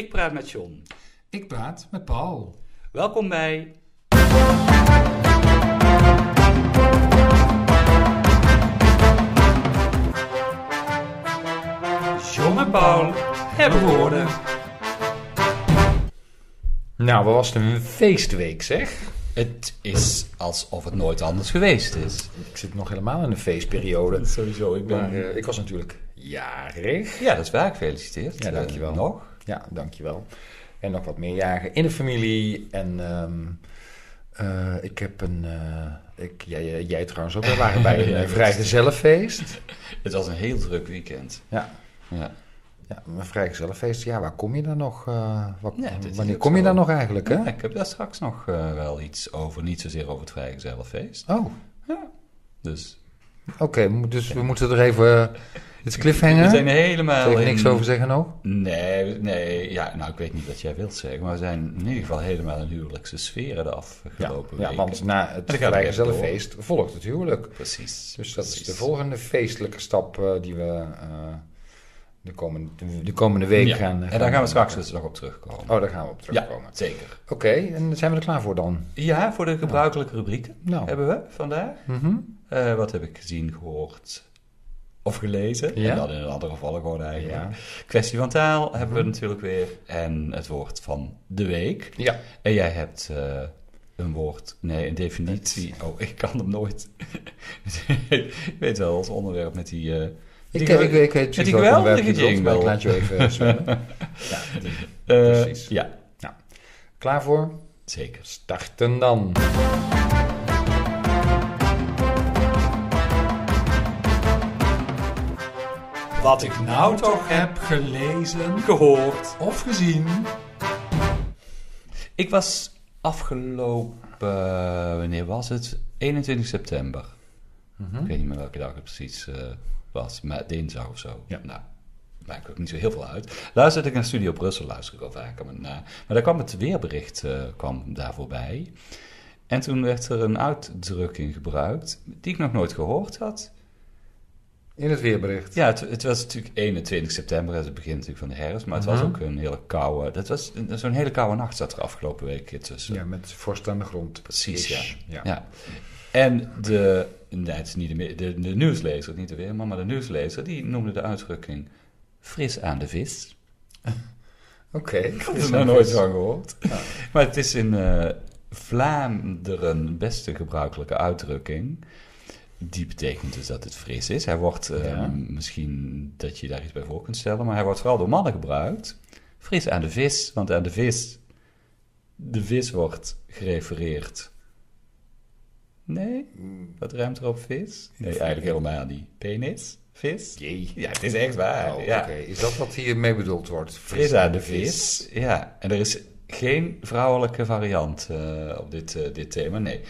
Ik praat met John. Ik praat met Paul. Welkom bij. John en Paul hebben woorden. Nou, wat was het een feestweek zeg? Het is alsof het nooit anders geweest is. Ik zit nog helemaal in de feestperiode. Sowieso, ik Maar eh, ik was natuurlijk jarig. Ja, dat is waar. Gefeliciteerd. Ja, dankjewel. Eh, nog? Ja, dankjewel. En nog wat meer jagen in de familie. En ehm, eh, ik heb een... eh, ik, jij, jij trouwens ook. We waren bij een Ja, ja, vrijgezellenfeest. Het was een heel druk weekend. Ja. Ja. Ja, een vrijgezellenfeest. Ja, waar kom je dan nog? eh, wat- Ja, wanneer kom je dan nog eigenlijk, hè? Ja, ik heb daar straks nog eh, wel iets over. Niet zozeer over het vrijgezellenfeest. Oh, Dus oké. dus we moeten er even... het cliffhanger. we zijn helemaal Zal ik in- niks over zeggen nog? Nee, nee, ja, nou ik weet niet wat jij wilt zeggen, maar we zijn in ieder geval helemaal in huwelijkse sferen de Ja, afgelopen ja, weken. want na het vrijgezellenfeest volgt het huwelijk. Precies. Dus dat is de volgende feestelijke stap eh, die we eh, de, komende, de komende week Ja, gaan... En daar gaan we straks dus nog op terugkomen. Oh, daar gaan we op terugkomen. ja, zeker. Oké, en zijn we er klaar voor dan? Ja, voor de gebruikelijke rubrieken Nou. hebben we vandaag. Mhm. Eh, wat heb ik gezien, gehoord of gelezen? Ja. En dan in een andere volgorde eigenlijk. Ja. Kwestie van taal hebben we natuurlijk weer. En het woord van de week. Ja. En jij hebt eh, een woord, nee, een definitie. Oh, ik kan hem nooit. ik weet wel, ons onderwerp met die... eh, Ik, die- ik, ik, ik weet die geweldige maar ik laat je even zwemmen. ja, die. eh, precies. Ja, Klaar voor? zeker. Starten dan. Wat ik nou toch heb gelezen Gehoord. of gezien. Ik was afgelopen, wanneer was het? 21 september. Ik weet niet meer welke dag het precies eh, was, maar dinsdag of zo. Ja. Nou, maakt ook niet zo heel veel uit. Luisterde ik naar Studio Brussel, luister ik al vaker. Maar daar kwam het weerbericht eh, kwam daar voorbij. En toen werd er een uitdrukking gebruikt, die ik nog nooit gehoord had. In het weerbericht. Ja, het, het was natuurlijk 21 september, het begin natuurlijk van de herfst. Maar het was Mhm. ook een hele koude, dat was zo'n hele koude nacht zat er afgelopen week tussen. Ja, met vorst aan de grond. Precies, ja. Ja. Ja. En de, nee, het is niet de, de, de nieuwslezer, niet de weerman, maar de nieuwslezer, die noemde de uitdrukking fris aan de vis. Oké. Ik had er nog nooit van gehoord. Maar het is in eh, Vlaanderen best een gebruikelijke uitdrukking. Die betekent dus dat het fris is. Hij wordt, eh, Ja. misschien dat je daar iets bij voor kunt stellen, maar hij wordt vooral door mannen gebruikt. Fris aan de vis, want aan de vis, de vis wordt gerefereerd. Nee? Wat ruimt er op vis? Nee, eigenlijk helemaal niet. Penis? Vis? Jee. Ja, het is echt waar. Oh, ja. Oké, is dat wat hiermee bedoeld wordt? Fris aan de vis. Ja, en er is geen vrouwelijke variant eh, op dit, eh, dit thema, nee.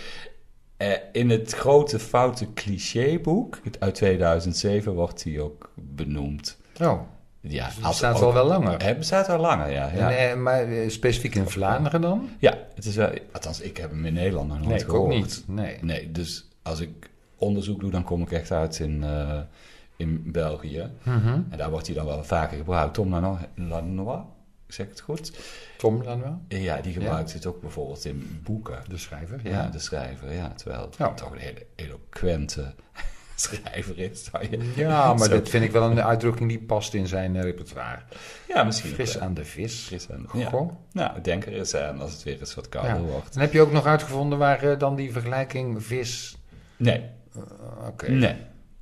Eh, in het grote foute clichéboek uit 2007 wordt die ook benoemd. Oh, Ja, dus het als- bestaat ook- al wel langer. Het bestaat al langer, ja. Ja, En, eh, maar eh, specifiek in Vlaanderen dan? ja het is wel, althans, ik heb hem in Nederland nog nooit Nee, ik gehoord. ook niet. Nee. Nee, dus als ik onderzoek doe, dan kom ik echt uit in, in België. Mhm. En daar wordt hij dan wel vaker gebruikt. Tom Lanois zeg ik het goed? Tom dan wel? Ja, die gebruikt het ook bijvoorbeeld in boeken. De schrijver? Ja, de schrijver, ja. Terwijl het Ja. toch een hele eloquente schrijver is. zou je- Ja, maar dit vind ik wel een uitdrukking die past in zijn repertoire. Ja, misschien. Fris wel. aan de vis. Fris aan- ja. Goh. Nou, denk er eens aan als het weer eens wat kouder Ja. wordt. Dan heb je ook nog uitgevonden waar eh, dan die vergelijking vis... Nee, eh, Oké. nee.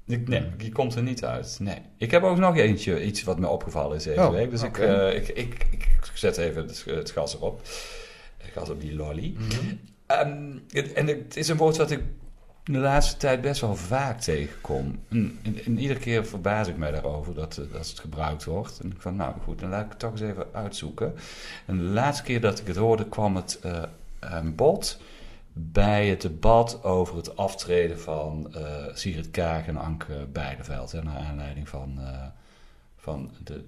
Ik, nee, die komt er niet uit. Nee. Ik heb ook nog eentje, iets wat me opgevallen is deze Oh, week. Dus ik, eh, ik, ik, ik zet even het, het gas erop. Het gas op die lolly. Mhm. Ehm, het- en het is een woord wat ik de laatste tijd best wel vaak tegenkom. En, en, en iedere keer verbaas ik mij daarover dat, eh, dat het gebruikt wordt. En ik van, nou goed, dan laat ik het toch eens even uitzoeken. En de laatste keer dat ik het hoorde kwam het eh, aan bod bij het debat over het aftreden van eh Sigrid Kaag en Anke Beideveld. hè, Naar aanleiding van, eh, van de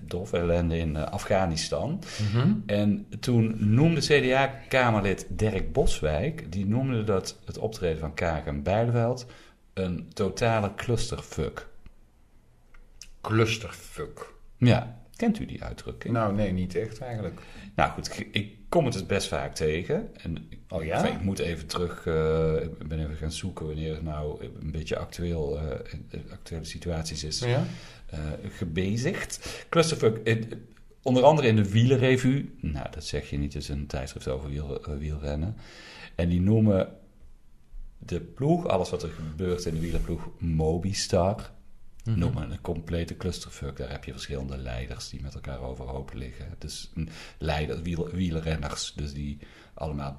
dof ellende in eh, Afghanistan. Mhm. En toen noemde CDA-kamerlid Dirk Boswijk, die noemde dat het optreden van Kaag en Beideveld een totale clusterfuck. Clusterfuck. Ja, Kent u die uitdrukking? Nou, nee, niet echt eigenlijk. Nou goed, ik kom het dus best vaak tegen. En ik- Oh ja? ik moet even terug, eh, ik ben even gaan zoeken wanneer het nou een beetje actueel, in actuele situaties is Ja? eh, gebezigd. Clusterfuck, onder andere in de Wielerrevue. Nou, dat zeg je niet, het is een tijdschrift over wiel, wielrennen. En die noemen de ploeg, alles wat er gebeurt in de wielerploeg, Mobistar. Mhm. Noemen een complete clusterfuck. Daar heb je verschillende leiders die met elkaar overhoop liggen. Dus een leider, wiel, wielrenners, dus die allemaal...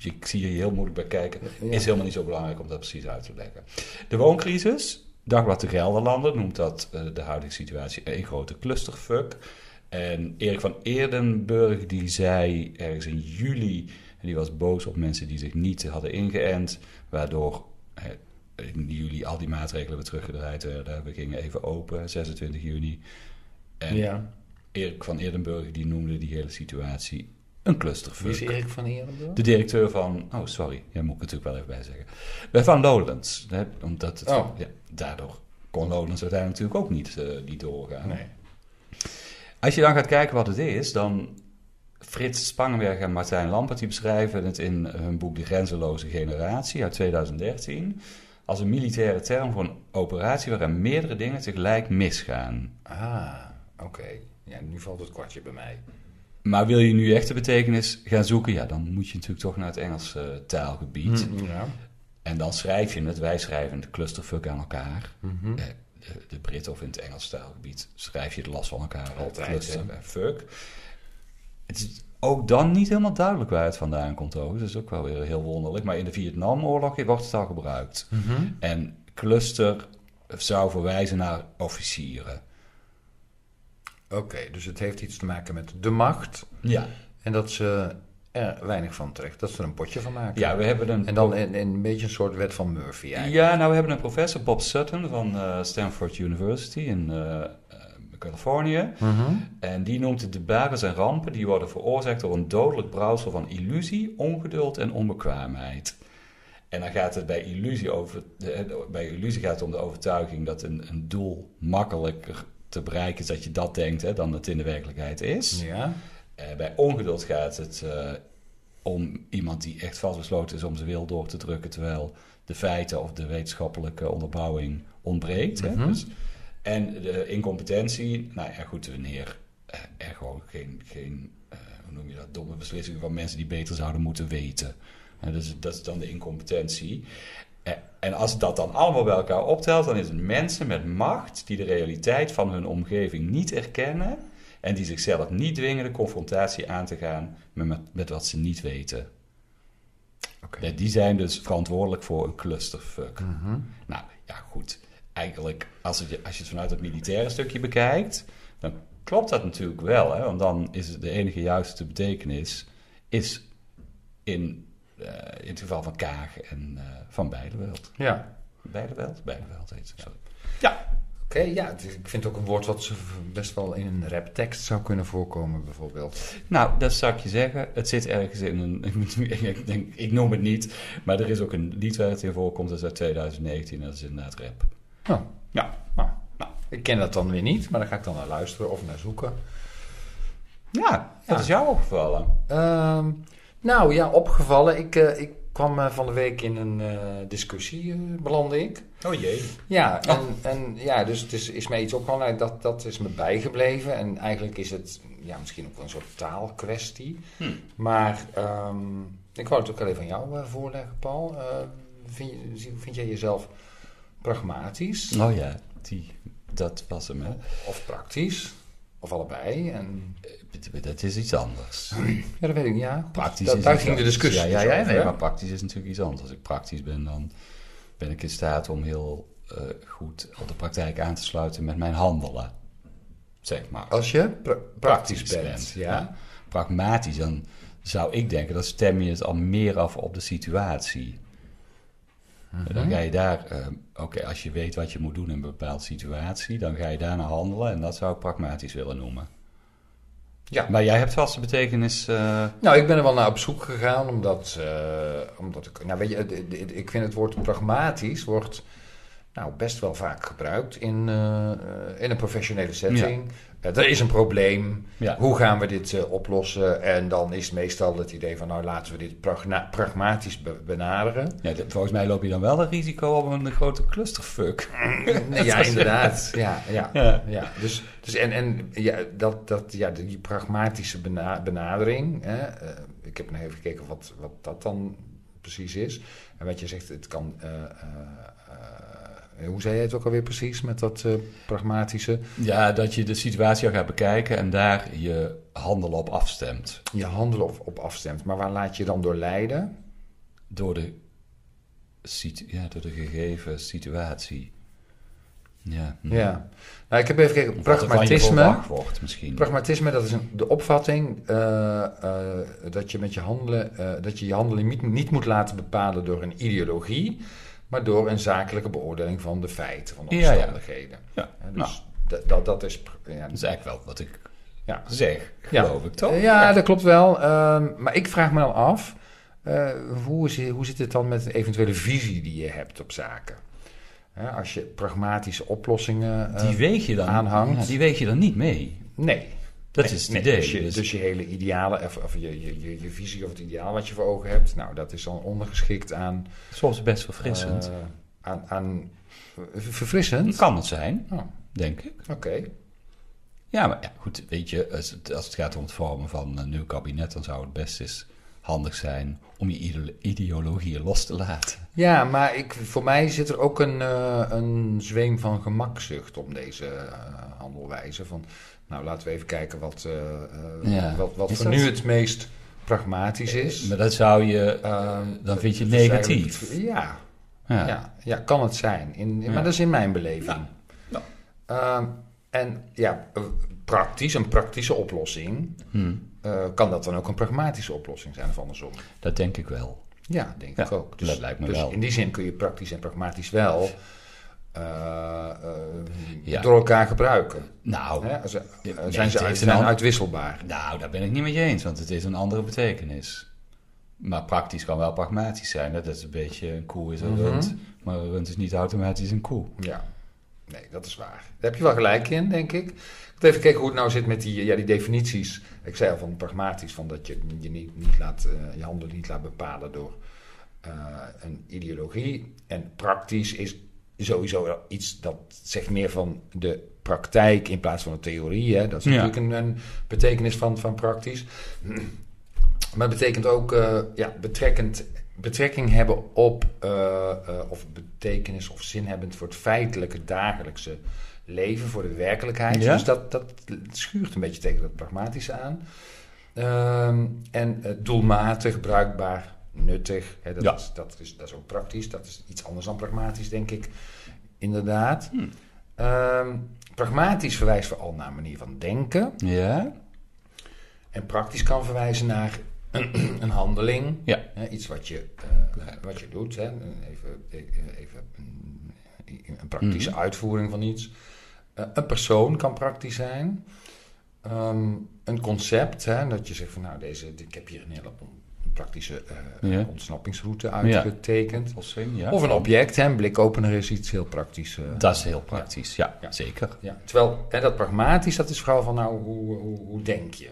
Ik, zie je heel moeilijk bij kijken. Ja. Is helemaal niet zo belangrijk om dat precies uit te leggen. De wooncrisis, Dagblad de Gelderlander noemt dat eh, de huidige situatie een grote clusterfuck. En Erik van Eerdenburg die zei ergens in juli, en die was boos op mensen die zich niet hadden ingeënt, waardoor eh, in juli al die maatregelen weer teruggedraaid werden. We gingen even open, 26 juni. En ja. Erik van Eerdenburg die noemde die hele situatie een clusterfuck. Wie is Erik van Eerenburg? De directeur van... Oh, sorry. Ja, moet ik natuurlijk wel even bij zeggen. Bij Van Lowlands. Hè, omdat het, Oh. ja, daardoor kon Lowlands uiteindelijk natuurlijk ook niet, eh, niet doorgaan. Nee. Als je dan gaat kijken wat het is, dan... Frits Spangenberg en Martijn Lampert die beschrijven het in hun boek De Grenzeloze Generatie uit 2013 als een militaire term voor een operatie waarin meerdere dingen tegelijk misgaan. Ah, oké. Ja, nu valt het kwartje bij mij. Maar wil je nu echt de betekenis gaan zoeken, ja, dan moet je natuurlijk toch naar het Engelse eh, taalgebied. Hm, ja. En dan schrijf je het, wij schrijven de clusterfuck aan elkaar. Mhm. Eh, De, de Britten of in het Engels taalgebied schrijf je de last van elkaar. Altijd, Cluster hè? en fuck. Het is ook dan niet helemaal duidelijk waar het vandaan komt. Ook. Dat is ook wel weer heel wonderlijk. Maar in de Vietnamoorlog wordt het al gebruikt. Mhm. En cluster zou verwijzen naar officieren. Oké, dus het heeft iets te maken met de macht. Ja, En dat ze er weinig van terecht. Dat ze er een potje van maken. ja we hebben een... En dan in een beetje een soort wet van Murphy eigenlijk. Ja, nou we hebben een professor, Bob Sutton van eh, Stanford University in eh, eh, Californië. Mhm. En die noemt het de bares en rampen die worden veroorzaakt door een dodelijk brouwsel van illusie, ongeduld en onbekwaamheid. En dan gaat het bij illusie, over, de- bij illusie gaat het om de overtuiging dat een, een doel makkelijker te bereiken is dat je dat denkt hè, dan het in de werkelijkheid is. Ja. Eh, bij ongeduld gaat het eh, om iemand die echt vastbesloten is om zijn wil door te drukken, terwijl de feiten of de wetenschappelijke onderbouwing ontbreekt. hè. Mhm. Dus, en de incompetentie, nou ja, goed, wanneer eh, er gewoon geen, geen eh, hoe noem je dat, domme beslissingen van mensen die beter zouden moeten weten. Dus dat is dan de incompetentie. Eh, En als dat dan allemaal bij elkaar optelt, dan is het mensen met macht die de realiteit van hun omgeving niet erkennen en die zichzelf niet dwingen de confrontatie aan te gaan met, met, wat ze niet weten. Die zijn dus verantwoordelijk voor een clusterfuck. Mhm. Nou ja, goed. Eigenlijk, als, het, je- als je het vanuit het militaire stukje bekijkt, dan klopt dat natuurlijk wel. Hè? Want dan is het de enige juiste betekenis is in, eh, in het geval van Kaag en eh, van Beideveld. Ja. Beideveld? Beideveld heet het. Sorry. Oké, ja. het is- Ik vind het ook een woord wat ze best wel in een raptekst zou kunnen voorkomen, bijvoorbeeld. Nou, dat zou ik je zeggen. Het zit ergens in een. Ik, denk, ik noem het niet, maar er is ook een lied waar het in voorkomt. Dat is uit 2019. Dat is inderdaad rap. Oh, Ja. nou, nou, ik ken dat dan weer niet, maar daar ga ik dan naar luisteren of naar zoeken. Ja, dat Ja. is jou opgevallen. Ehm, nou ja, opgevallen. Ik, eh, ik kwam eh, van de week in een eh, discussie, belandde ik. Oh jee. Ja, en, en ja, dus het is, is mij iets opgevallen. Dat, dat is me bijgebleven. En eigenlijk is het ja, misschien ook wel een soort taalkwestie. Hm. Maar ehm, ik wou het ook wel even aan jou voorleggen, Paul. Vind, je, vind jij jezelf pragmatisch Oh ja, die, dat was hem. Hè. of praktisch? Of allebei? En, Dat is iets anders. ja, dat weet ik niet. Ja. Praktisch Dat- is daar ging de discussie Ja, ja, dus ja nee, maar praktisch is natuurlijk iets anders. Als ik praktisch ben, dan ben ik in staat om heel eh, goed op de praktijk aan te sluiten met mijn handelen. Zeg maar. Als je pra- praktisch bent, ja. Pragmatisch, dan zou ik denken, dan stem je het al meer af op de situatie. Mhm. Dan ga je daar, eh, oké, als je weet wat je moet doen in een bepaalde situatie, dan ga je daarna handelen en dat zou ik pragmatisch willen noemen. Ja. Maar jij hebt vaste betekenis. eh, Nou, ik ben er wel naar op zoek gegaan, omdat, eh, omdat ik, nou weet je, ik vind het woord pragmatisch wordt nou, best wel vaak gebruikt in, in een professionele setting. Er is een probleem. Ja. Hoe gaan we dit eh, oplossen? En dan is meestal het idee van, nou laten we dit pragmatisch be- benaderen. Ja, volgens mij loop je dan wel het risico op een grote clusterfuck. Nee, ja, inderdaad. Ja, ja, Ja. ja. Dus, dus en, en ja, dat, dat, ja, die pragmatische bena- benadering. Hè, eh, ik heb nog even gekeken wat, wat dat dan precies is. En wat je zegt, het kan. eh, eh, eh, hoe zei je het ook alweer precies met dat pragmatische? Ja, dat je de situatie al gaat bekijken en daar je handelen op afstemt. Je handelen op, op afstemt. Maar waar laat je dan door leiden? Door de, situ- ja, door de gegeven situatie. Ja. Ja. Nou, ik heb even gekeken. Pragmatisme. verwacht wordt misschien. Pragmatisme, dat is een, de opvatting eh, eh, dat je met je handelen, eh, dat je je handelen niet, niet moet laten bepalen door een ideologie, maar door een zakelijke beoordeling van de feiten, van de Ja, ja. omstandigheden. Ja, Hè, nou. dus dat, dat, dat is. Ja, Dat is eigenlijk wel wat ik ja. zeg, Ja. geloof ik toch? Ja, dat klopt wel. Ehm, maar ik vraag me dan af, eh, hoe, is, hoe zit het dan met de eventuele visie die je hebt op zaken? Hè, als je pragmatische oplossingen. eh, Die weeg je dan, aanhangt. die weeg je dan niet mee. nee, Dat Nee, is het nee, idee. Dus je, Dus- je hele ideale, of, of je, je, je, je visie of het ideaal wat je voor ogen hebt, nou, dat is dan ondergeschikt aan. soms best verfrissend. eh, aan, aan verfrissend. kan het zijn, Oh, denk ik. Oké. Ja, maar ja, goed, weet je, als het, als het gaat om het vormen van een nieuw kabinet, dan zou het best eens handig zijn om je ideo- ideologieën los te laten. Ja, maar ik, voor mij zit er ook een, eh, een zweem van gemakzucht om deze eh, handelwijze. Van, nou, laten we even kijken wat, eh, Ja. wat, wat voor dat- nu het meest pragmatisch is. Maar dat zou je, dan vind je is negatief. Ja, Ja. Ja, ja, kan het zijn. In. Maar dat is in mijn beleving. Ehm, en ja, praktisch, een praktische oplossing, Hm, eh, kan dat dan ook een pragmatische oplossing zijn of andersom? dat denk ik wel. Ja, denk Ja, ik ook. Dus, dat lijkt me dus wel. in die zin kun je praktisch en pragmatisch wel eh, eh, Ja. door elkaar gebruiken. Nou, Hè? Nee, zijn ze uit, zijn uitwisselbaar? nou, daar ben ik niet met je eens, want het is een andere betekenis. Maar praktisch kan wel pragmatisch zijn. hè. Dat is een beetje, een koe is een Mhm. rund, maar een rund is niet automatisch een koe. Ja, nee, dat is waar. Daar heb je wel gelijk in, denk ik. Even kijken hoe het nou zit met die, ja, die definities. Ik zei al van pragmatisch, van dat je je, niet, niet laat, eh, je handelen niet laat bepalen door eh, een ideologie. En praktisch is sowieso iets dat zegt meer van de praktijk in plaats van de theorie. Hè? Dat is Ja. natuurlijk een, een betekenis van, van praktisch. Maar het betekent ook eh, ja, betrekkend, betrekking hebben op, of betekenis of zinhebbend voor het feitelijke dagelijkse leven, voor de werkelijkheid. Ja. Dus dat, dat schuurt een beetje tegen dat pragmatische aan. Ehm, en eh, doelmatig, bruikbaar, nuttig. Hè, dat, Ja. is, dat, is, dat is ook praktisch. Dat is iets anders dan pragmatisch, denk ik. Inderdaad. Hm. Ehm, pragmatisch verwijst vooral naar een manier van denken. Ja? En praktisch kan verwijzen naar een, een handeling. Ja. Hè, iets wat je, eh, wat je doet. Hè. Even, even een, een praktische Mhm. uitvoering van iets. Eh, een persoon kan praktisch zijn. Ehm, een concept. Hè, dat je zegt van nou, deze, ik heb hier een hele praktische eh, ontsnappingsroute uitgetekend. Ja. Of een object. Hè, een blikopener is iets heel praktisch. eh, Dat is heel praktisch, ja, Ja. zeker. ja. Terwijl hè, dat pragmatisch, dat is vooral van nou, hoe, hoe, hoe denk je?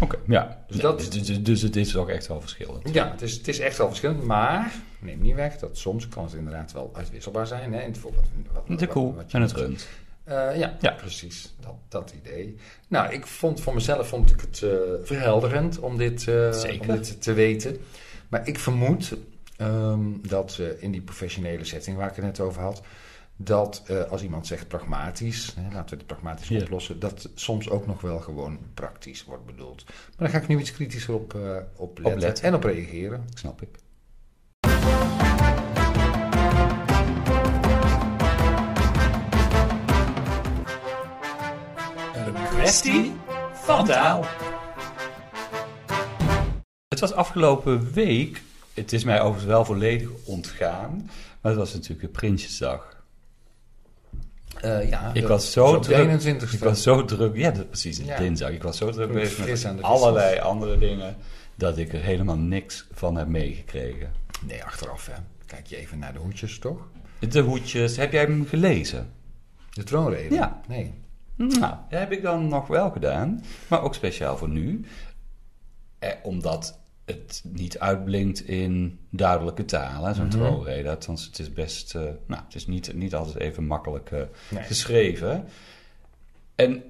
Oké, ja. Dus dat- dus, dus, dus het is ook echt wel verschillend. Ja, het is, het is echt wel verschillend, maar neem niet weg dat soms kan het inderdaad wel uitwisselbaar zijn. Hè? In het voorbeeld, wat, De wat- koe wat je en het net- Eh, ja, Ja. precies. Dat, dat idee. Nou, ik vond voor mezelf vond ik het eh, verhelderend om dit, eh, om dit te weten. Maar ik vermoed ehm, dat in die professionele setting waar ik het net over had, dat als iemand zegt pragmatisch, hè, laten we het pragmatisch oplossen, dat soms ook nog wel gewoon praktisch wordt bedoeld. Maar daar ga ik nu iets kritischer op, eh, op, letten, letten. en op reageren. Snap ik. Kwestie van taal. Het was afgelopen week, het is mij overigens wel volledig ontgaan, maar het was natuurlijk de Prinsjesdag. Eh, ja, Ik was zo druk. 21ste. Ik was zo druk, ja, dat, precies, Ja. dinsdag. Ik was zo druk bezig met aan allerlei andere dingen, dat ik er helemaal niks van heb meegekregen. Nee, achteraf hè. Kijk je even naar de hoedjes, toch? De hoedjes, heb jij hem gelezen? De troonrede? Ja. Nee. Nou, dat heb ik dan nog wel gedaan. Maar ook speciaal voor nu. Eh, omdat het niet uitblinkt in duidelijke taal, hè, zo'n troonrede. Althans, het is best... eh, nou, het is niet, niet altijd even makkelijk eh, Nee. geschreven. En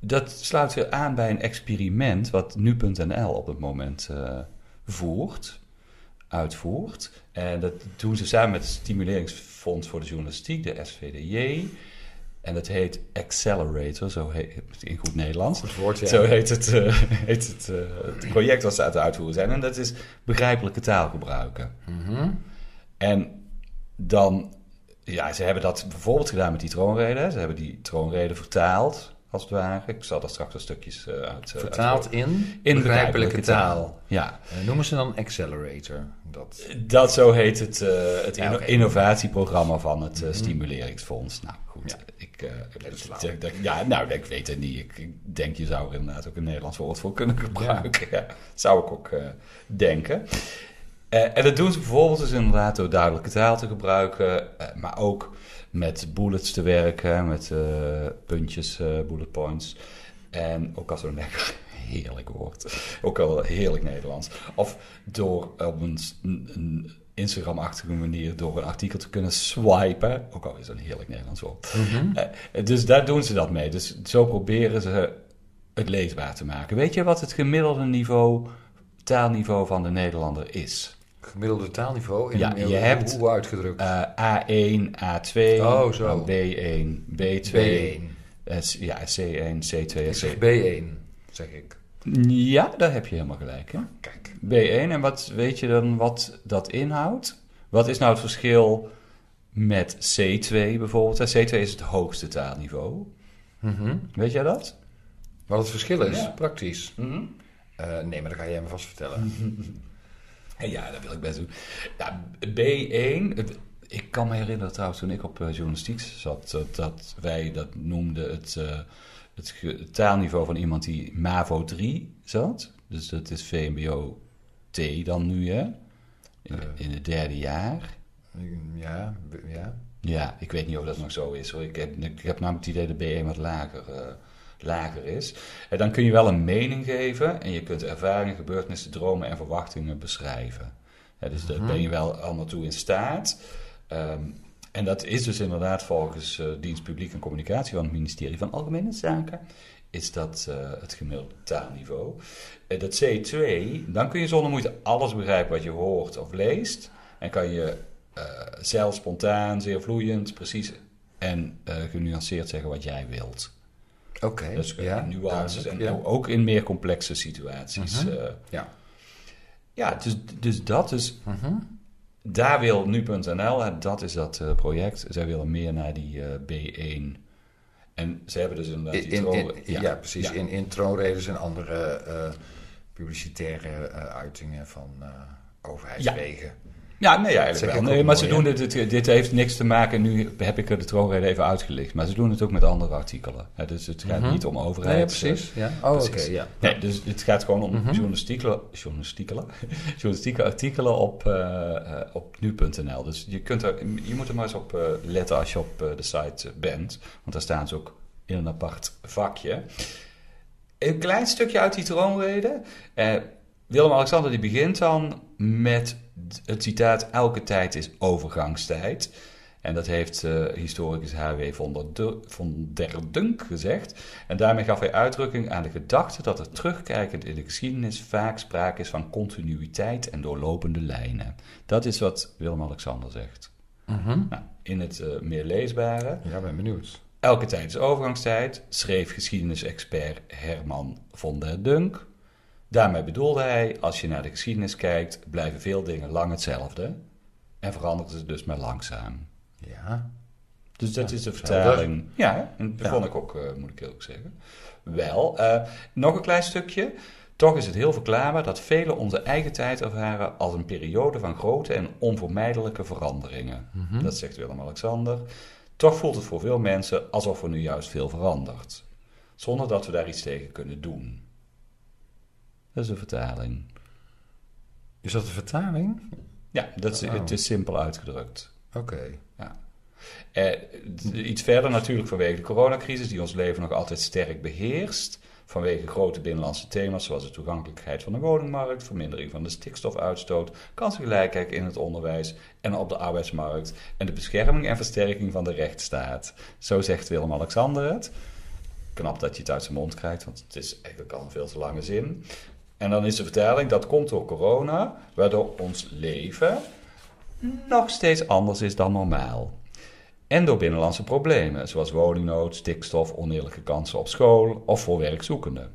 dat sluit weer aan bij een experiment wat nu.nl op het moment eh, voert, uitvoert. En dat doen ze samen met het Stimuleringsfonds voor de Journalistiek, de SVDJ. En dat heet Accelerator, zo heet in goed Nederlands. Goed woord, ja. Zo heet het, eh, heet het, eh, het project wat ze aan het uitvoeren zijn. En dat is begrijpelijke taal gebruiken. Mhm. En dan, ja, ze hebben dat bijvoorbeeld gedaan met die troonrede. hè. Ze hebben die troonrede vertaald, als het ware. Ik zal daar straks wel stukjes eh, uit. eh, Vertaald uit- in, in begrijpelijke taal. Ja, Eh, noemen ze dan Accelerator? Dat. dat zo heet het, het Ja, innovatieprogramma van het eh, Stimuleringsfonds. Nou goed, Ja. ik, flauw. denk- denk- ja, nou, ik weet het niet. Ik, denk je zou er inderdaad ook een Nederlands woord voor kunnen gebruiken. Ja. zou ik ook denken. En dat doen ze bijvoorbeeld dus inderdaad door duidelijke taal te gebruiken, maar ook met bullets te werken, met eh, puntjes, eh, bullet points. En ook als zo'n lekker heerlijk woord, ook al heerlijk Nederlands. Of door op een, een Instagram-achtige manier door een artikel te kunnen swipen, ook al is dat een heerlijk Nederlands woord. Mhm. Eh, dus daar doen ze dat mee. Dus zo proberen ze het leesbaar te maken. Weet je wat het gemiddelde niveau, taalniveau van de Nederlander is? Gemiddelde taalniveau. In, Ja, je hebt- Hoe uitgedrukt? Eh, A1, A2, Oh, zo. dan B1, B2, B1. eh, ja, C1, C2 en C. B1, zeg ik. Ja, daar heb je helemaal gelijk. Hè? Kijk. B1, en wat weet je dan wat dat inhoudt? Wat is nou het verschil met C2 bijvoorbeeld? hè? C2 is het hoogste taalniveau. Mhm. Weet jij dat? Wat het verschil is, Ja. praktisch. Eh, nee, maar dat ga jij me vast vertellen. Ja, dat wil ik best doen. Ja, B1, het- ik kan me herinneren trouwens toen ik op eh, journalistiek zat, dat, dat wij dat noemden het, eh, het, taalniveau van iemand die MAVO 3 zat. Dus dat is VMBO T dan nu, hè? In, in het derde jaar. Ja, ja. Ja, ik weet niet of dat nog zo is hoor. Ik heb, ik heb namelijk het idee dat B1 wat lager, eh, lager is. En dan kun je wel een mening geven en je kunt ervaringen, gebeurtenissen, dromen en verwachtingen beschrijven. Dus daar ben je wel allemaal toe in staat. Ehm, en dat is dus inderdaad volgens eh, dienst publiek en communicatie van het ministerie van Algemene Zaken. Is dat eh, het gemiddelde taalniveau. Eh, dat C2, dan kun je zonder moeite alles begrijpen wat je hoort of leest. En kan je eh, zelf spontaan, zeer vloeiend, precies en eh, genuanceerd zeggen wat jij wilt. Oké. Dus ja, ja, nuances en ja. ook in meer complexe situaties. Mhm. eh. Ja. ja, dus, dus dat is. Mhm. Daar wil nu.nl, dat is dat eh, project. Zij willen meer naar die eh, B1. En ze hebben dus inderdaad In, troon- in- ja, precies. In, in troonredes en andere eh, publicitaire eh, uitingen van eh, overheidswegen. Ja, nee, eigenlijk wel. Nee, maar ze doen dit, dit, dit heeft niks te maken. Nu heb ik de troonrede even uitgelicht. Maar ze doen het ook met andere artikelen. Dus het gaat Mhm. niet om Nee, overheid. precies. Ja. Oh, oké. ja. Nee, dus het gaat gewoon om Mhm. journalistieke, journalistieke, journalistieke artikelen op, eh, eh, op nu.nl. Dus je, kunt er, je moet er maar eens op eh, letten als je op de site bent. Want daar staan ze ook in een apart vakje. Een klein stukje uit die troonrede. Willem-Alexander die begint dan met het citaat... Elke tijd is overgangstijd. En dat heeft eh, historicus H.W. von der, von der Dunk gezegd. En daarmee gaf hij uitdrukking aan de gedachte dat er terugkijkend in de geschiedenis vaak sprake is van continuïteit en doorlopende lijnen. Dat is wat Willem-Alexander zegt. Mhm. Nou, in het eh, meer leesbare. Ja, ben benieuwd. Elke tijd is overgangstijd, schreef geschiedenisexpert Herman von der Dunk. Daarmee bedoelde hij, als je naar de geschiedenis kijkt, blijven veel dingen lang hetzelfde. En verandert het dus maar langzaam. Ja. Dus dat Ja, is de vertaling. Ja, en dat Ja. vond ik ook, eh, moet ik eerlijk zeggen. Wel, eh, nog een klein stukje. Toch is het heel verklaarbaar dat velen onze eigen tijd ervaren als een periode van grote en onvermijdelijke veranderingen. Mhm. Dat zegt Willem-Alexander. Toch voelt het voor veel mensen alsof er nu juist veel verandert. Zonder dat we daar iets tegen kunnen doen. Dat is een vertaling. Is dat de vertaling? Ja, dat is, Oh. het is simpel uitgedrukt. Oké. Ja. Eh, iets verder natuurlijk vanwege de coronacrisis, die ons leven nog altijd sterk beheerst. Vanwege grote binnenlandse thema's zoals de toegankelijkheid van de woningmarkt, vermindering van de stikstofuitstoot, kansengelijkheid in het onderwijs en op de arbeidsmarkt en de bescherming en versterking van de rechtsstaat. Zo zegt Willem-Alexander het. Knap dat je het uit zijn mond krijgt, want het is eigenlijk al een veel te lange zin. En dan is de vertaling, dat komt door corona, waardoor ons leven nog steeds anders is dan normaal. En door binnenlandse problemen, zoals woningnood, stikstof, oneerlijke kansen op school of voor werkzoekenden.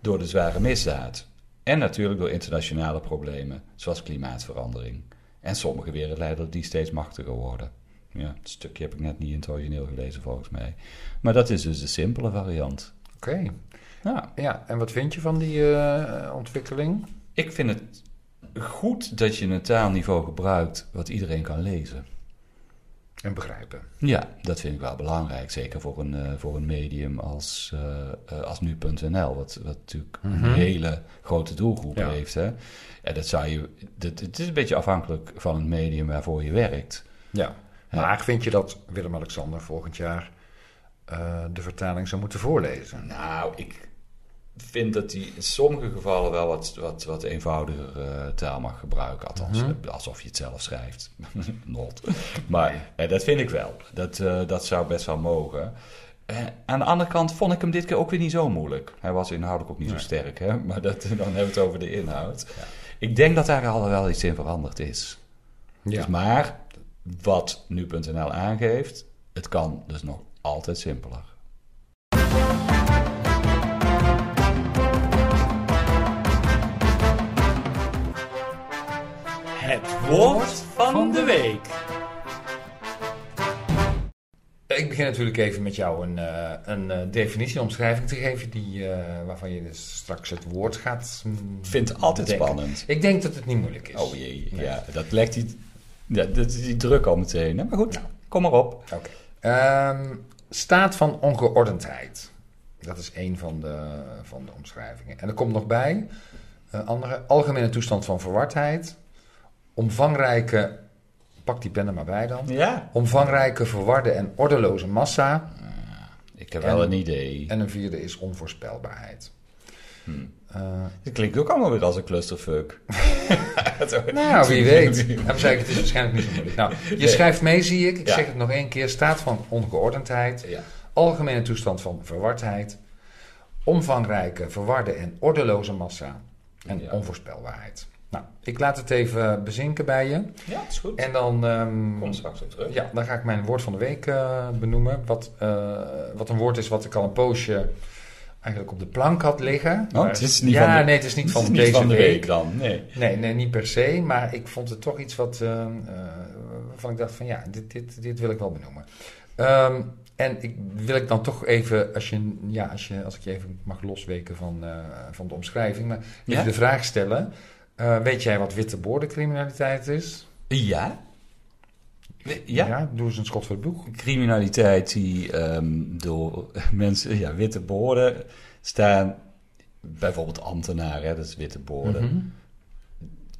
Door de zware misdaad. En natuurlijk door internationale problemen, zoals klimaatverandering. En sommige wereldleiders die steeds machtiger worden. Ja, het stukje heb ik net niet in het gelezen volgens mij. Maar dat is dus de simpele variant. Oké. Ja, Ja, en wat vind je van die eh, ontwikkeling? ik vind het goed dat je een taalniveau gebruikt wat iedereen kan lezen. En begrijpen. Ja, dat vind ik wel belangrijk. Zeker voor een, eh, voor een medium als, eh, als nu.nl, wat, wat natuurlijk Mhm. een hele grote doelgroep Ja. heeft. Hè? Ja, dat zou je, dat, het is een beetje afhankelijk van het medium waarvoor je werkt. Ja. Maar vind je dat Willem-Alexander volgend jaar eh, de vertaling zou moeten voorlezen? Nou, ik vind dat hij in sommige gevallen wel wat, wat, wat eenvoudiger eh, taal mag gebruiken. Althans, Mhm. eh, alsof je het zelf schrijft. Not. Maar dat vind ik wel. Dat, dat zou best wel mogen. Aan de andere kant vond ik hem dit keer ook weer niet zo moeilijk. Hij was inhoudelijk ook niet Nee. zo sterk, hè? maar dat, dan hebben we het over de inhoud. Ja. Ik denk dat daar al wel iets in veranderd is. Ja. Dus maar wat nu.nl aangeeft, het kan dus nog altijd simpeler. Het woord van de week. Ik begin natuurlijk even met jou een, eh, een eh, definitie, een omschrijving te geven die, eh, waarvan je dus straks het woord gaat mm, Ik vind het altijd spannend. Ik denk dat het niet moeilijk is. Oh jee, Nee. ja, dat legt die, ja, dat is die druk al meteen. Hè? Maar goed, Nou. kom maar op. Oké. Ehm, staat van ongeordendheid. Dat is één van de, van de omschrijvingen. En er komt nog bij, eh, andere, algemene toestand van verwardheid, omvangrijke, pak die pen er maar bij dan, Ja. omvangrijke, verwarde en ordeloze massa. Ik heb En- wel een idee. En een vierde is onvoorspelbaarheid. Hmm. Eh, Het klinkt ook allemaal weer als een clusterfuck. nou, wie weet. Daarom zei ik, het is waarschijnlijk niet zo moeilijk. Nou, je Nee. schrijft mee, zie ik. Ik Ja. zeg het nog één keer. Staat van ongeordendheid. Ja. algemene toestand van verwardheid, omvangrijke, verwarde en ordeloze massa en Ja. onvoorspelbaarheid. Nou, ik laat het even bezinken bij je. ja, is goed. En dan, ehm, Kom straks op terug. ja, dan ga ik mijn woord van de week eh, benoemen. Wat, eh, wat een woord is wat ik al een poosje eigenlijk op de plank had liggen. Oh, het is niet ja, van de- nee, het is niet Het van is deze van de week. week dan. Nee. Nee, nee, niet per se. Maar ik vond het toch iets wat, eh, waarvan ik dacht van ja, dit, dit, dit wil ik wel benoemen. Ehm, en ik, wil ik dan toch even, als, je, ja, als, je, als ik je even mag losweken van, eh, van de omschrijving, maar even Ja? de vraag stellen. Eh, weet jij wat witte boordencriminaliteit is? Ja? Ja? doe eens een schot voor het boeg. Criminaliteit die ehm, door mensen, ja, witte borden staan. Bijvoorbeeld ambtenaren, hè, dat is witte borden. Mhm.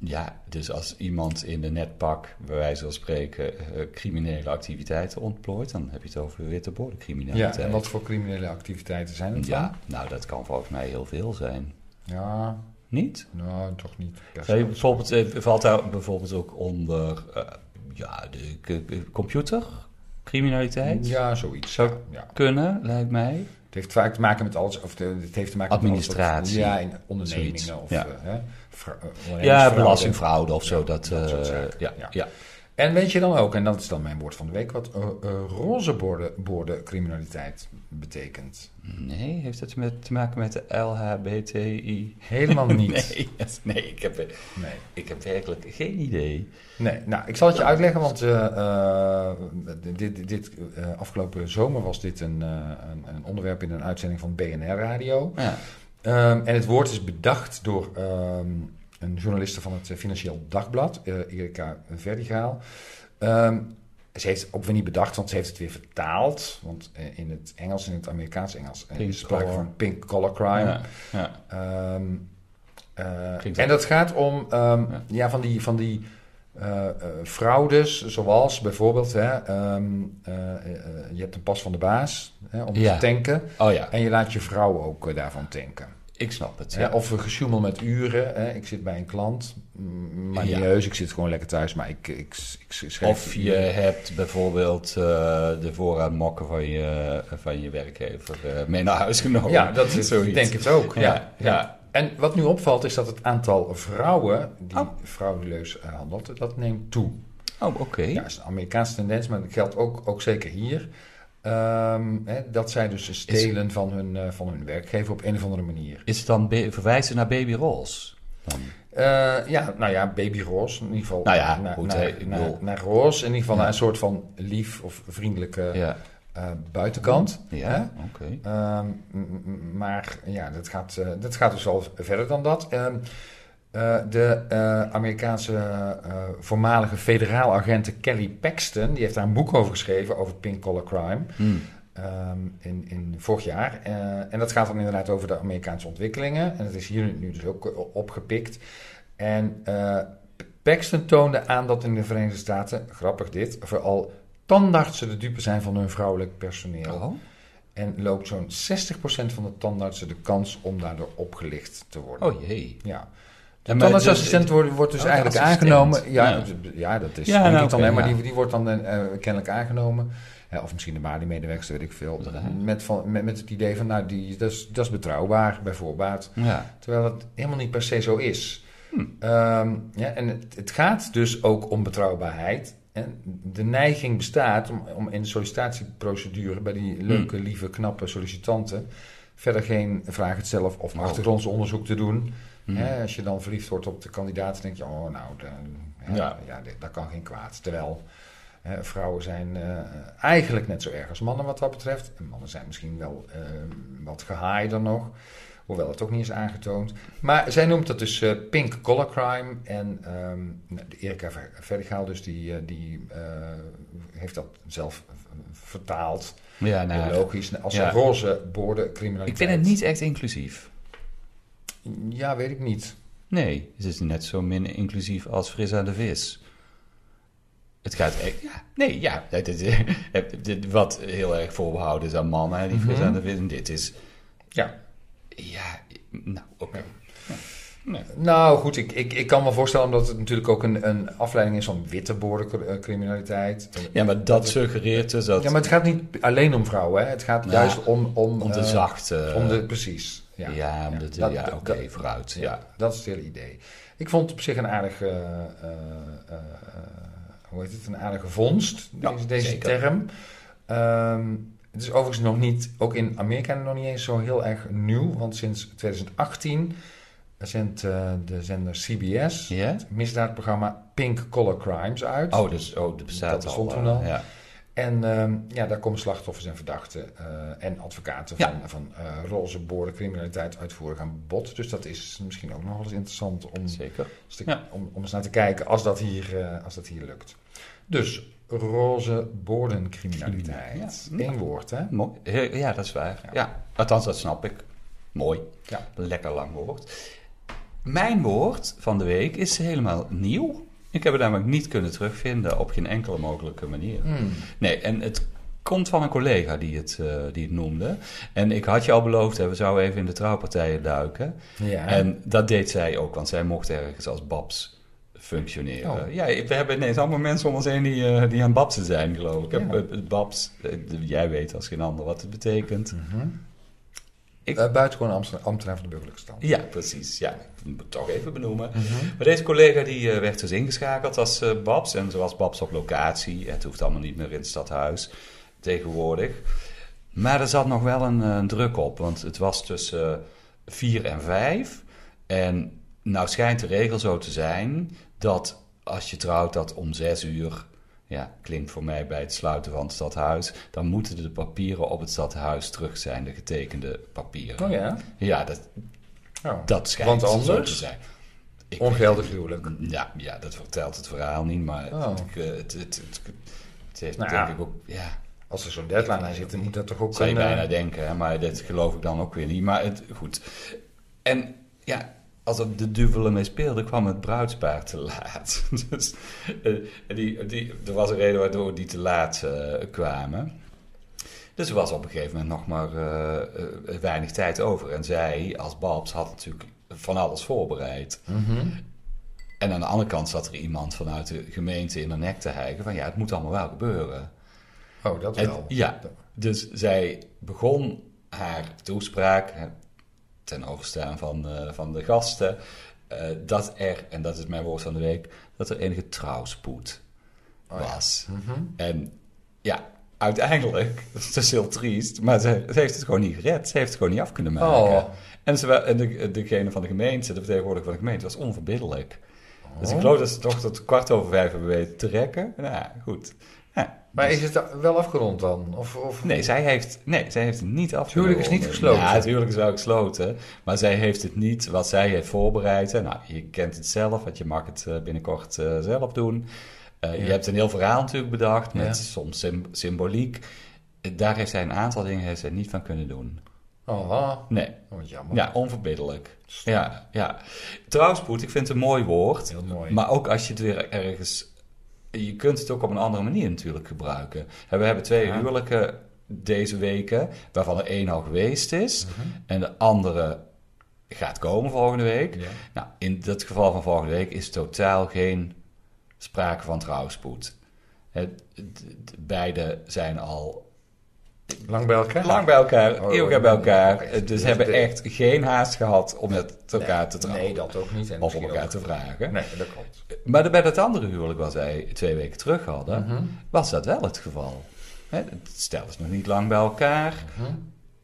Ja, dus als iemand in de netpak, bij wijze van spreken, eh, criminele activiteiten ontplooit, dan heb je het over witte Ja, bordencriminaliteit. en wat voor criminele activiteiten zijn het Ja, dan? nou dat kan volgens mij heel veel zijn. Ja, Niet? nou, toch niet. bijvoorbeeld, eh, valt daar bijvoorbeeld ook onder eh, ja, de c- c- computercriminaliteit? Ja, zoiets. Zou- ja. Kunnen, lijkt mij. Het heeft vaak te maken met alles, of de- het heeft te maken met alles wat- Administratie. ja, in ondernemingen Zoiets, of ja. eh, hè, eh, Ja, belastingfraude of zo. Ja, dat, dat soort eh, ja, Ja. En weet je dan ook, en dat is dan mijn woord van de week, wat eh, roze borden, borden criminaliteit betekent? Nee, heeft met, te maken met de LHBTI? Helemaal niet. Nee, nee ik, heb, Nee. ik heb werkelijk geen idee. Nee, nou, ik zal het je uitleggen, want eh, dit, dit, afgelopen zomer was dit een, een, een onderwerp in een uitzending van BNR Radio. Ja. Ehm, en het woord is bedacht door ehm, een journaliste van het eh, Financieel Dagblad, eh, Erika Verdigaal. Ehm, ze heeft het ook weer niet bedacht, want ze heeft het weer vertaald. Want eh, in het Engels, in het Amerikaans Engels, Pink is sprake van pink collar crime. Ja, ja. Ehm, eh, en dat gaat om ehm, Ja. ja. van die, van die eh, eh, fraudes, zoals bijvoorbeeld, hè, je hebt een pas van de baas hè, om te tanken. Oh En je laat je vrouw ook daarvan tanken. Ik snap het. Ja. Of een gesjoemel met uren. Hè. Ik zit bij een klant, mm, maar niet Ja. heus. Ik zit gewoon lekker thuis, maar ik, ik, ik, schrijf... Of je hebt bijvoorbeeld eh, de voorraad mokken van je, van je werkgever eh, mee naar huis genomen. Ja, dat is, Zoiets. denk het ook. Ja, Ja, ja. ja. En wat nu opvalt is dat het aantal vrouwen die Oh. frauduleus eh, handelt, dat neemt toe. Oh, oké. Ja, dat is een Amerikaanse tendens, maar dat geldt ook, ook zeker hier. Ehm, hè, dat zij dus stelen van, hun, eh, van hun werkgever op een of andere manier. Is het dan verwijzen naar Baby Rolls? Eh, ja, nou ja, baby roze in ieder geval. Nou ja, naar, goed, naar, roze, in ieder geval Ja. naar een soort van lief of vriendelijke Ja, eh, buitenkant. ja oké. Ehm, maar ja, dat gaat, dat gaat dus wel verder dan dat. Ehm, eh, de eh, Amerikaanse eh, voormalige federaal agent Kelly Paxton, die heeft daar een boek over geschreven, over pink collar crime, Hmm. ehm, in, in vorig jaar. En dat gaat dan inderdaad over de Amerikaanse ontwikkelingen. En dat is hier nu dus ook opgepikt. En Paxton toonde aan dat in de Verenigde Staten, grappig dit, vooral tandartsen de dupe zijn van hun vrouwelijk personeel. Oh, En loopt zo'n 60% van de tandartsen de kans om daardoor opgelicht te worden. oh jee. Ja. De tandartsassistent de- wordt, wordt dus Oh, eigenlijk assistent. aangenomen. Ja, Ja. dat is Ja, denk nou, ik dan, maar ja. die, die wordt dan eh, kennelijk aangenomen. Of misschien de Mali-medewerkster, weet ik veel. Met, van, met, met het idee van, nou, die, dat, is, dat is betrouwbaar, bijvoorbeeld. Ja. Terwijl het helemaal niet per se zo is. Hm. Ehm, ja, en het, het gaat dus ook om betrouwbaarheid. En de neiging bestaat om, om in de sollicitatieprocedure bij die leuke, lieve, knappe sollicitanten verder geen vragen het zelf of Oh. achtergrondsonderzoek te doen. Hè, als je dan verliefd wordt op de kandidaat, denk je, oh nou, de, ja, Ja. ja. dit- dat kan geen kwaad. Terwijl hè, vrouwen zijn eh, eigenlijk net zo erg als mannen wat dat betreft. En mannen zijn misschien wel eh, wat gehaaierder nog. Hoewel het ook niet is aangetoond. Maar zij noemt dat dus eh, pink collar crime. En de Erika Ver- Vergaal dus, die, die heeft dat zelf vertaald. Ja, nou, logisch. Als ja. roze borden criminaliteit. ik vind het niet echt inclusief. Ja, weet ik niet. Nee, het is net zo min inclusief als fris aan de vis. Het gaat echt, ja, nee, ja. Is, dit- wat heel erg voorbehouden is aan mannen, hè, die fris Mhm. aan de vis. En dit is, Ja. ja, nou, oké. Nee. Nou goed, ik, ik, ik kan me voorstellen omdat het natuurlijk ook een, een afleiding is van witte bordencriminaliteit. Ja, maar dat suggereert dus dat, Ja, maar het gaat niet alleen om vrouwen. Hè. Het gaat Ja, juist om... Om, om de eh, zachte... Om de, precies. Ja, ja, om de, Ja, oké, vooruit. ja, dat is het hele idee. Ik vond het op zich een aardige... eh, eh, eh, hoe heet het? Een aardige vondst, deze, deze zeker. term. Ehm, het is overigens nog niet... Ook in Amerika nog niet eens zo heel erg nieuw. Want sinds 2018 zendt eh, de zender CBS... Ja? het misdaadprogramma Pink Collar Crimes uit. Oh, dus, oh, dat bestaat Dat bestond al. toen eh, al. Ja. En ehm, ja, daar komen slachtoffers en verdachten eh, en advocaten Ja. van, van eh, roze boorden criminaliteit uitvoerig aan bod. Dus dat is misschien ook nog wel eens interessant om, Zeker. eens te- Ja. om, om eens naar te kijken als dat hier, eh, als dat hier lukt. Dus roze boordencriminaliteit. Ja. Eén woord, hè? Mooi. Ja, dat is waar. Ja. althans, dat snap ik. Mooi. Ja. Lekker lang woord. Mijn woord van de week is helemaal nieuw. Ik heb het namelijk niet kunnen terugvinden op geen enkele mogelijke manier. Hmm. Nee, en het komt van een collega die het, eh, die het noemde. En ik had je al beloofd, hè, we zouden even in de trouwpartijen duiken. Ja. En dat deed zij ook, want zij mocht ergens als babs functioneren. Oh. Ja, we hebben ineens allemaal mensen om ons heen die, eh, die aan babsen zijn, geloof ik. Ja. Babs, eh, jij weet als geen ander wat het betekent. Mhm. Ik- Eh, buitengewoon ambtenaar van de burgerlijke stand. Ja, precies. Ja, ik moet het toch even benoemen. Mhm. Maar deze collega die eh, werd dus ingeschakeld als eh, Babs. En zoals Babs op locatie. Het hoeft allemaal niet meer in het stadhuis tegenwoordig. Maar er zat nog wel een, eh, druk op. Want het was tussen eh, vier en vijf. En nou schijnt de regel zo te zijn dat als je trouwt dat om zes uur... Ja, klinkt voor mij bij het sluiten van het stadhuis. Dan moeten de papieren op het stadhuis terug zijn, de getekende papieren. Oh ja? Ja, dat, Oh. dat schijnt Want zo anders? te zijn. Ik Ongeldig huwelijk. ja, ja, dat vertelt het verhaal niet, maar Oh. het, het, het, het, het, heeft Nou denk ja. ik ook, ja, Als er zo'n deadline aan zit, dan moet dat toch ook zou je bijna denken, hè, maar dat geloof ik dan ook weer niet. Maar het, goed. En ja, als er de duvel ermee speelde, kwam het bruidspaar te laat. dus eh, die, die, er was een reden waardoor die te laat eh, kwamen. Dus er was op een gegeven moment nog maar eh, weinig tijd over. En zij, als Babs, had natuurlijk van alles voorbereid. Mhm. En aan de andere kant zat er iemand vanuit de gemeente in haar nek te hijgen van ja, het moet allemaal wel gebeuren. Oh, dat En- wel. ja, dus zij begon haar toespraak ten overstaan van, eh, van de gasten. eh, dat er, en dat is mijn woord van de week, dat er enige trouwspoed Oh ja. was. Mhm. En ja, uiteindelijk, dat is heel triest, maar ze, ze heeft het gewoon niet gered. Ze heeft het gewoon niet af kunnen maken. Oh. En, ze, en de, degene van de gemeente, de vertegenwoordiger van de gemeente, was onverbiddelijk. Dus ik Oh. geloof dat ze toch tot kwart over vijf hebben weten te rekken. Nou ja, goed. Maar is het wel afgerond dan? Of, of... Nee, zij heeft, nee, zij heeft het niet afgerond. huwelijk is niet gesloten. Ja, het huwelijk is wel gesloten. Maar zij heeft het niet, wat zij heeft voorbereid. Nou, je kent het zelf, want je mag het eh, binnenkort eh, zelf doen. Eh, Ja. Je hebt een heel verhaal natuurlijk bedacht, met Ja. soms sym- symboliek. Daar heeft zij een aantal dingen heeft zij niet van kunnen doen. Oh, Nee, oh, wat jammer. ja, onverbiddelijk. Ja, ja. Trouwspoed, ik vind het een mooi woord. Heel mooi. Maar ook als je het weer ergens... Je kunt het ook op een andere manier natuurlijk gebruiken. En We hebben twee Ja. huwelijken deze weken, waarvan er één al geweest is. Mhm. En de andere gaat komen volgende week. Ja. Nou, in het geval van volgende week is totaal geen sprake van trouwspoed. Het, het- het- beide zijn al Lang bij elkaar? lang bij elkaar, Oh, eeuwig bij elkaar. oké. Dus Dus hebben de- echt geen haast gehad om met elkaar Nee, te trouwen. Nee, dat ook niet. En of om elkaar te vragen. Nee, dat klopt. Maar bij dat andere huwelijk wat zij twee weken terug hadden, Mhm. was dat wel het geval. Het stel is nog niet lang bij elkaar Mhm.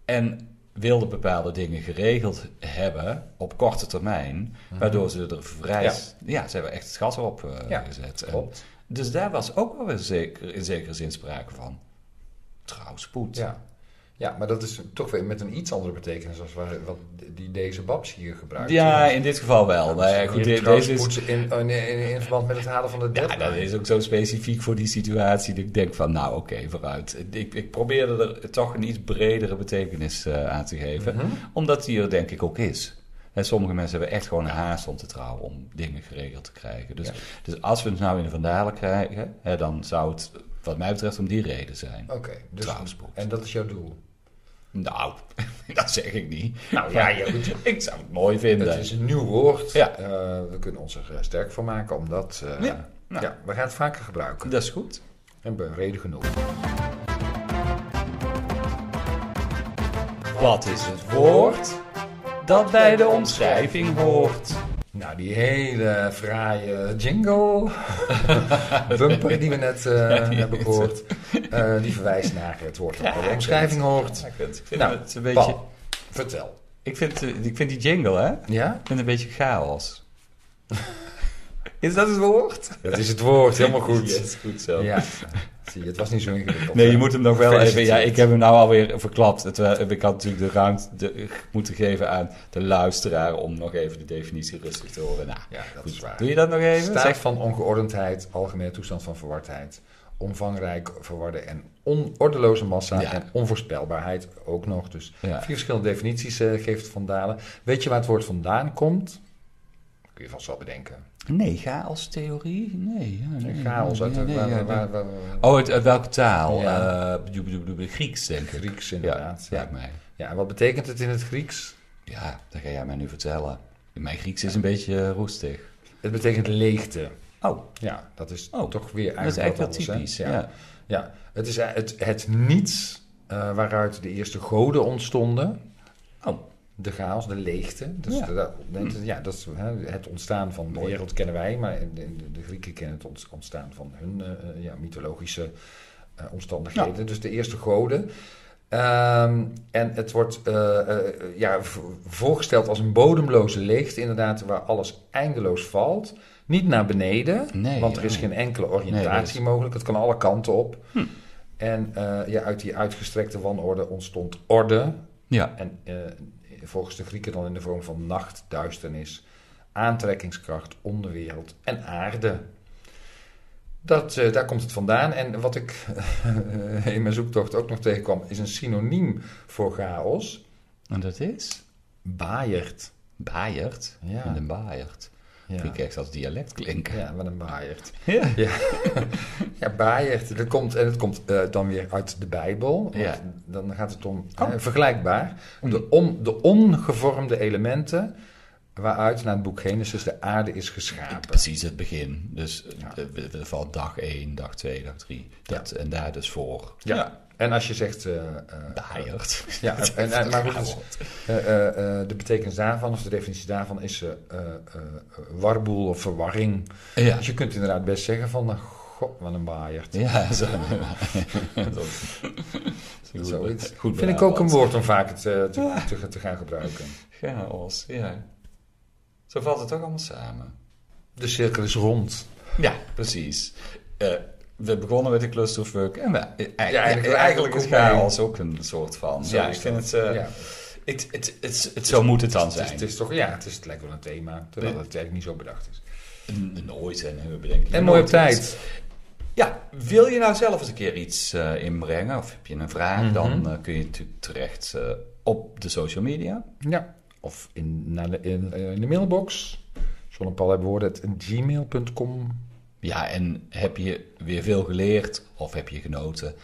en wilde bepaalde dingen geregeld hebben op korte termijn, waardoor ze er vrij... Ja. Ja, ze hebben echt het gas erop eh, Ja, gezet. En- Klopt. dus daar was ook wel weer zeker, in zekere zin sprake van trouwspoed. Ja. ja, maar dat is toch weer met een iets andere betekenis als wat die deze Babs hier gebruikt. Ja, in dit geval wel. Maar ja, goed, deze is, in, in, in, in verband met het halen van de Ja, deadline. dat is ook zo specifiek voor die situatie dat ik denk van, nou oké, vooruit. Ik, ik probeerde er toch een iets bredere betekenis eh, aan te geven, Mhm. omdat die er denk ik ook is. En sommige mensen hebben echt gewoon een haast om te trouwen, om dingen geregeld te krijgen. Dus, Ja. dus als we het nou in de vandalen krijgen, hè, dan zou het wat mij betreft om die reden zijn. Oké, dus, en dat is jouw doel? Nou, dat zeg ik niet. Nou ja, ja, goed. Ik zou het mooi vinden. Het is een nieuw woord. Ja. Eh, we kunnen ons er eh, sterk voor maken, omdat... eh, Ja, nou. ja, we gaan het vaker gebruiken. Dat is goed. En reden genoeg. Wat is het woord dat bij de omschrijving hoort? Nou, die hele fraaie jingle, bumper die we net eh, die hebben gehoord, eh, die verwijst naar het woord dat bij de omschrijving hoort. Ja, ik vind, ik vind Nou, het een beetje... Paul, vertel. Ik vind, eh, ik vind die jingle, hè? Ik Ja? vind het een beetje chaos. is dat het woord? Dat is het woord, helemaal goed. Yes, goed zo. Ja, zie je, het was niet zo ingewikkeld. Nee, je moet hem nog wel even... Ja, ik heb hem nou alweer verklapt. Het, wa- ik had natuurlijk de ruimte de- moeten geven aan de luisteraar... om nog even de definitie rustig te horen. Nou, Ja, dat goed. is waar. Doe je dat nog even? Staat Zeg, van ongeordendheid, algemene toestand van verwardheid, omvangrijk, verwarde en onordeloze massa Ja. en onvoorspelbaarheid ook nog. Dus ja. vier verschillende definities eh, geeft Van Dalen. Weet je waar het woord vandaan komt? Kun je vast wel bedenken. Nee, chaos-theorie? Nee. Ja, nee Chaos uit de, Oh, uit, uit welke taal? Ja. Eh, Grieks, denk ik. Grieks inderdaad. Ja, mij. ja. wat betekent het in het Grieks? Ja, dat ga jij mij nu vertellen. Mijn Grieks is een beetje eh, roestig. Het betekent leegte. Oh, Ja, dat is Oh, toch weer dat is eigenlijk wel anders, typisch. hè? Ja. Ja, het is eh, het, het niets eh, waaruit de eerste goden ontstonden. Oh. De chaos, de leegte. Dus Ja. dat, dat- ja, dat is hè, het ontstaan van de wereld kennen wij, maar de, de, Grieken kennen het ont- ontstaan van hun eh, eh, ja, mythologische eh, omstandigheden. Dus de eerste goden. Ehm, en het wordt ja, voorgesteld als een bodemloze leegte, inderdaad, waar alles eindeloos valt. Niet naar beneden, Nee, want er is geen enkele oriëntatie mogelijk. Het kan alle kanten op. Hm. En ja, uit die uitgestrekte wanorde ontstond orde. Ja. En volgens de Grieken dan in de vorm van nacht, duisternis, aantrekkingskracht, onderwereld en aarde. Dat, eh, daar komt het vandaan. En wat ik in mijn zoektocht ook nog tegenkwam, is een synoniem voor chaos. En dat is? Baaierd. Baaierd? Ja. Een baaierd. Ja. Vind ik echt als dialect klinken. Ja, wat een baaierd. Ja. Ja. Dat komt, en het komt eh, dan weer uit de Bijbel. Ja. Dan gaat het om Oh. eh, vergelijkbaar. De, on, de ongevormde elementen waaruit na het boek Genesis de aarde is geschapen. Precies het begin. Dus Ja. eh, we- van dag 1, dag 2, dag 3. Dat, En daar dus voor. Ja. En als je zegt... Baaierd. Ja, en, en, maar goed, het eh, de betekenis daarvan, of de definitie daarvan, is warboel of verwarring. Ja. Dus je kunt inderdaad best zeggen van, eh, god, wat een baaierd. Ja, zo. dat is Zoiets. Goed Vind ik ook een woord om vaak te, te, te, te gaan gebruiken. Chaos, ja. Zo valt het ook allemaal samen. De cirkel is rond. Ja, precies. Eh, we begonnen met de clusterfuck. En we, eh, eigenlijk- eigenlijk, eigenlijk is eigenlijk ook chaos ook een soort van. Zo ja, is ik vind het, eh, ja. het, het, het, het, Zo moet het dan Het is, zijn. het is toch, ja, het, is, het lijkt wel een thema, terwijl het eigenlijk niet zo bedacht is. Nooit en we bedenken En mooi op tijd. Ja, wil je nou zelf eens een keer iets eh, inbrengen of heb je een vraag, Mhm. dan eh, kun je natuurlijk terecht op de social media. Ja. Of in, naar de, in, in de mailbox. John en Paul hebben woorden, gmail.com. Ja, en heb je weer veel geleerd of heb je genoten?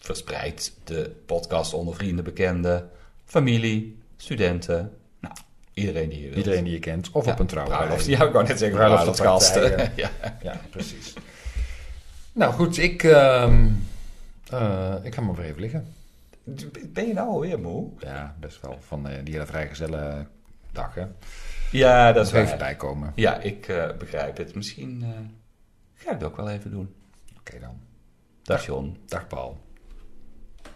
Verspreid de podcast onder vrienden, bekenden, familie, studenten. Nou, iedereen die je wilt. Iedereen die je kent. Of Ja, op een trouwrij. bruiloft. Ja, ik wou net zeggen Bruiloftpartijen. bruiloftsgasten. ja. Ja, precies. nou goed, ik, ehm, eh, ik ga maar weer even liggen. Ben je nou alweer moe? Ja, best wel. Van eh, die hele vrijgezelle dag, hè. Ja, dat is Even bijkomen. Ja, ik eh, begrijp het. Misschien eh, ga ik het ook wel even doen. Oké dan. Dag John. Dag Paul.